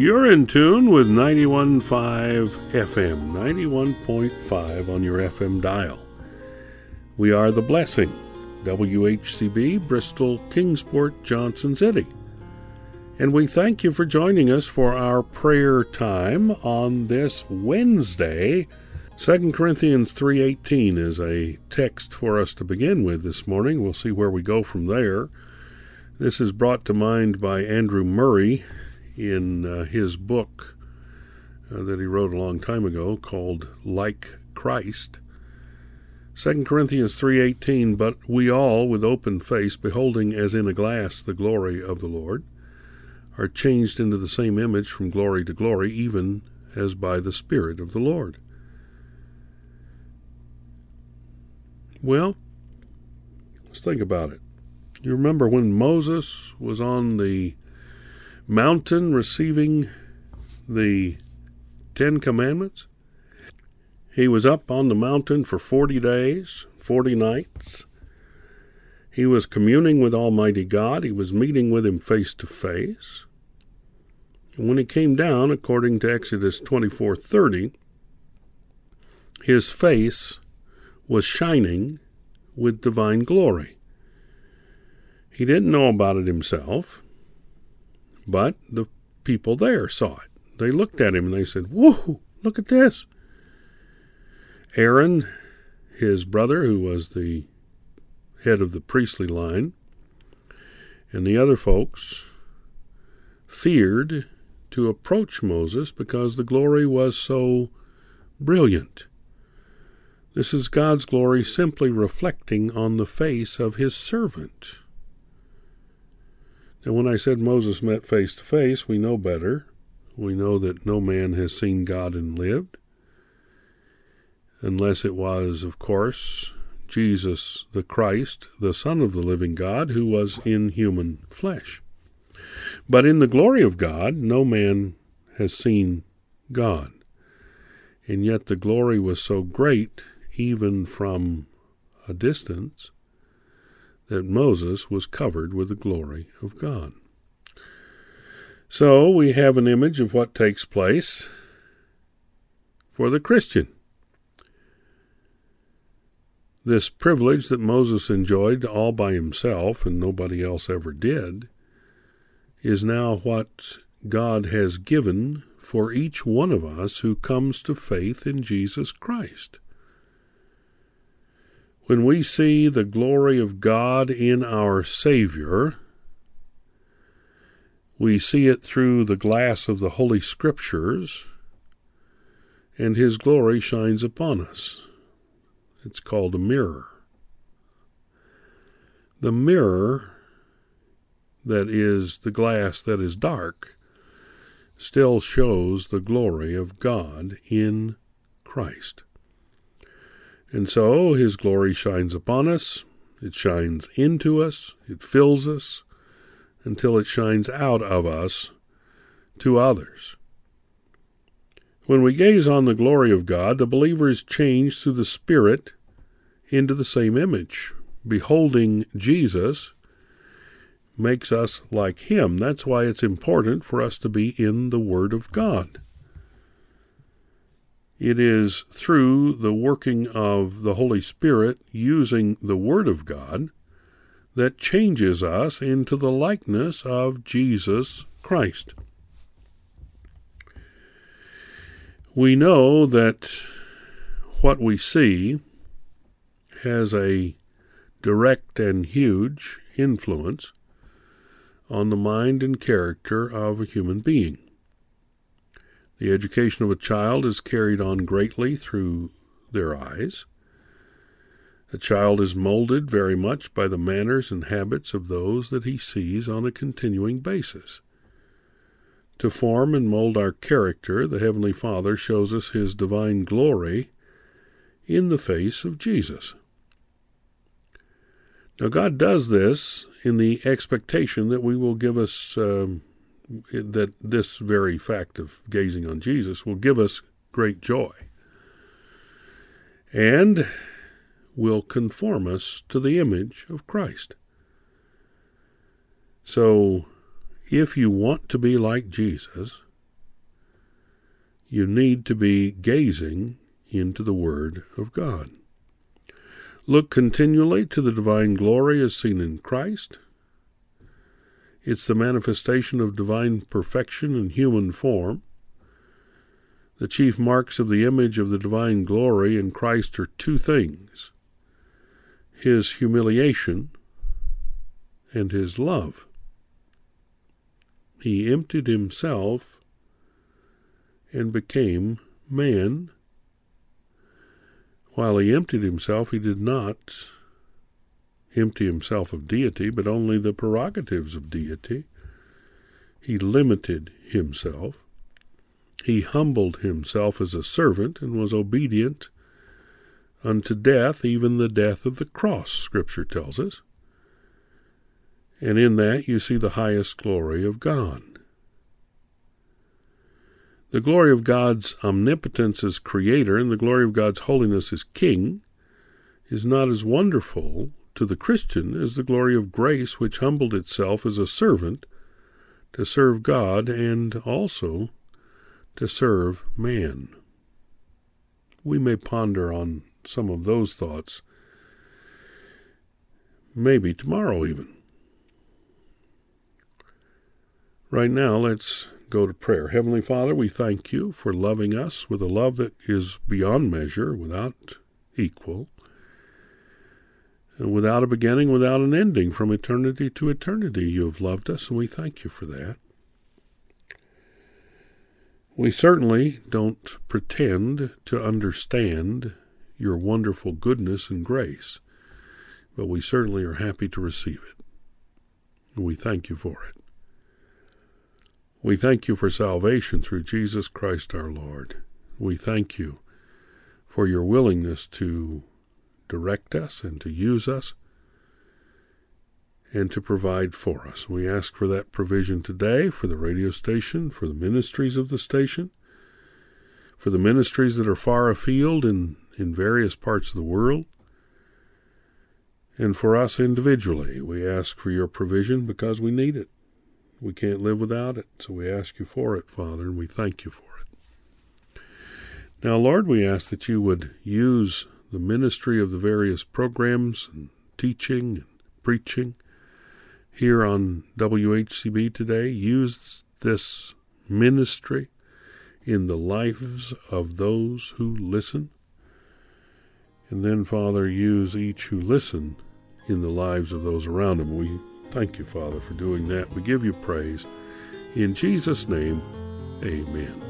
You're in tune with 91.5 FM, 91.5 on your FM dial. We are The Blessing, WHCB, Bristol, Kingsport, Johnson City. And we thank you for joining us for our prayer time on this Wednesday. 2 Corinthians 3:18 is a text for us to begin with this morning. We'll see where we go from there. This is brought to mind by Andrew Murray in uh, his book uh, that he wrote a long time ago called Like Christ. 2 Corinthians 3:18 But we all with open face beholding as in a glass the glory of the Lord are changed into the same image from glory to glory even as by the spirit of the Lord. Well, let's think about it. You remember when Moses was on the mountain receiving the Ten Commandments. He was up on the mountain for 40 days, 40 nights. He was communing with Almighty God. He was meeting with Him face to face. And when he came down, according to Exodus 24:30, his face was shining with divine glory. He didn't know about it himself. But the people there saw it. They looked at him and they said, Whoa, look at this. Aaron, his brother, who was the head of the priestly line, and the other folks feared to approach Moses because the glory was so brilliant. This is God's glory simply reflecting on the face of his servant. And when I said Moses met face to face, we know better. We know that no man has seen God and lived, unless it was, of course, Jesus the Christ, the Son of the living God, who was in human flesh. But in the glory of God, no man has seen God. And yet the glory was so great, even from a distance, that Moses was covered with the glory of God. So we have an image of what takes place for the Christian. This privilege that Moses enjoyed all by himself and nobody else ever did is now what God has given for each one of us who comes to faith in Jesus Christ. When we see the glory of God in our Savior, we see it through the glass of the Holy Scriptures, and His glory shines upon us. It's called a mirror. The mirror that is the glass that is dark still shows the glory of God in Christ. And so oh, his glory shines upon us, it shines into us, it fills us, until it shines out of us to others. When we gaze on the glory of God, the believer is changed through the Spirit into the same image. Beholding Jesus makes us like Him. That's why it's important for us to be in the Word of God. It is through the working of the Holy Spirit using the Word of God that changes us into the likeness of Jesus Christ. We know that what we see has a direct and huge influence on the mind and character of a human being. The education of a child is carried on greatly through their eyes. A child is molded very much by the manners and habits of those that he sees on a continuing basis. To form and mold our character, the Heavenly Father shows us His divine glory in the face of Jesus. Now, God does this in the expectation that we will give us um, that this very fact of gazing on Jesus will give us great joy and will conform us to the image of Christ. So, if you want to be like Jesus, you need to be gazing into the Word of God. Look continually to the divine glory as seen in Christ. It's the manifestation of divine perfection in human form. The chief marks of the image of the divine glory in Christ are two things his humiliation and his love. He emptied himself and became man. While he emptied himself, he did not empty himself of deity, but only the prerogatives of deity. He limited himself. He humbled himself as a servant and was obedient unto death, even the death of the cross, Scripture tells us. And in that you see the highest glory of God. The glory of God's omnipotence as creator and the glory of God's holiness as king is not as wonderful to the Christian as the glory of grace which humbled itself as a servant to serve God and also to serve man. We may ponder on some of those thoughts, maybe tomorrow even. Right now, let's go to prayer. Heavenly Father, we thank you for loving us with a love that is beyond measure, without equal, without a beginning, without an ending. From eternity to eternity, you have loved us, and we thank you for that. We certainly don't pretend to understand your wonderful goodness and grace, but we certainly are happy to receive it. We thank you for it. We thank you for salvation through Jesus Christ our Lord. We thank you for your willingness to direct us and to use us and to provide for us. We ask for that provision today for the radio station, for the ministries of the station, for the ministries that are far afield in, in various parts of the world, and for us individually. We ask for your provision because we need it. We can't live without it, so we ask you for it, Father, and we thank you for it. Now, Lord, we ask that you would use the ministry of the various programs and teaching and preaching here on WHCB today. Use this ministry in the lives of those who listen. And then, Father, use each who listen in the lives of those around them. We thank you, Father, for doing that. We give you praise. In Jesus' name, amen.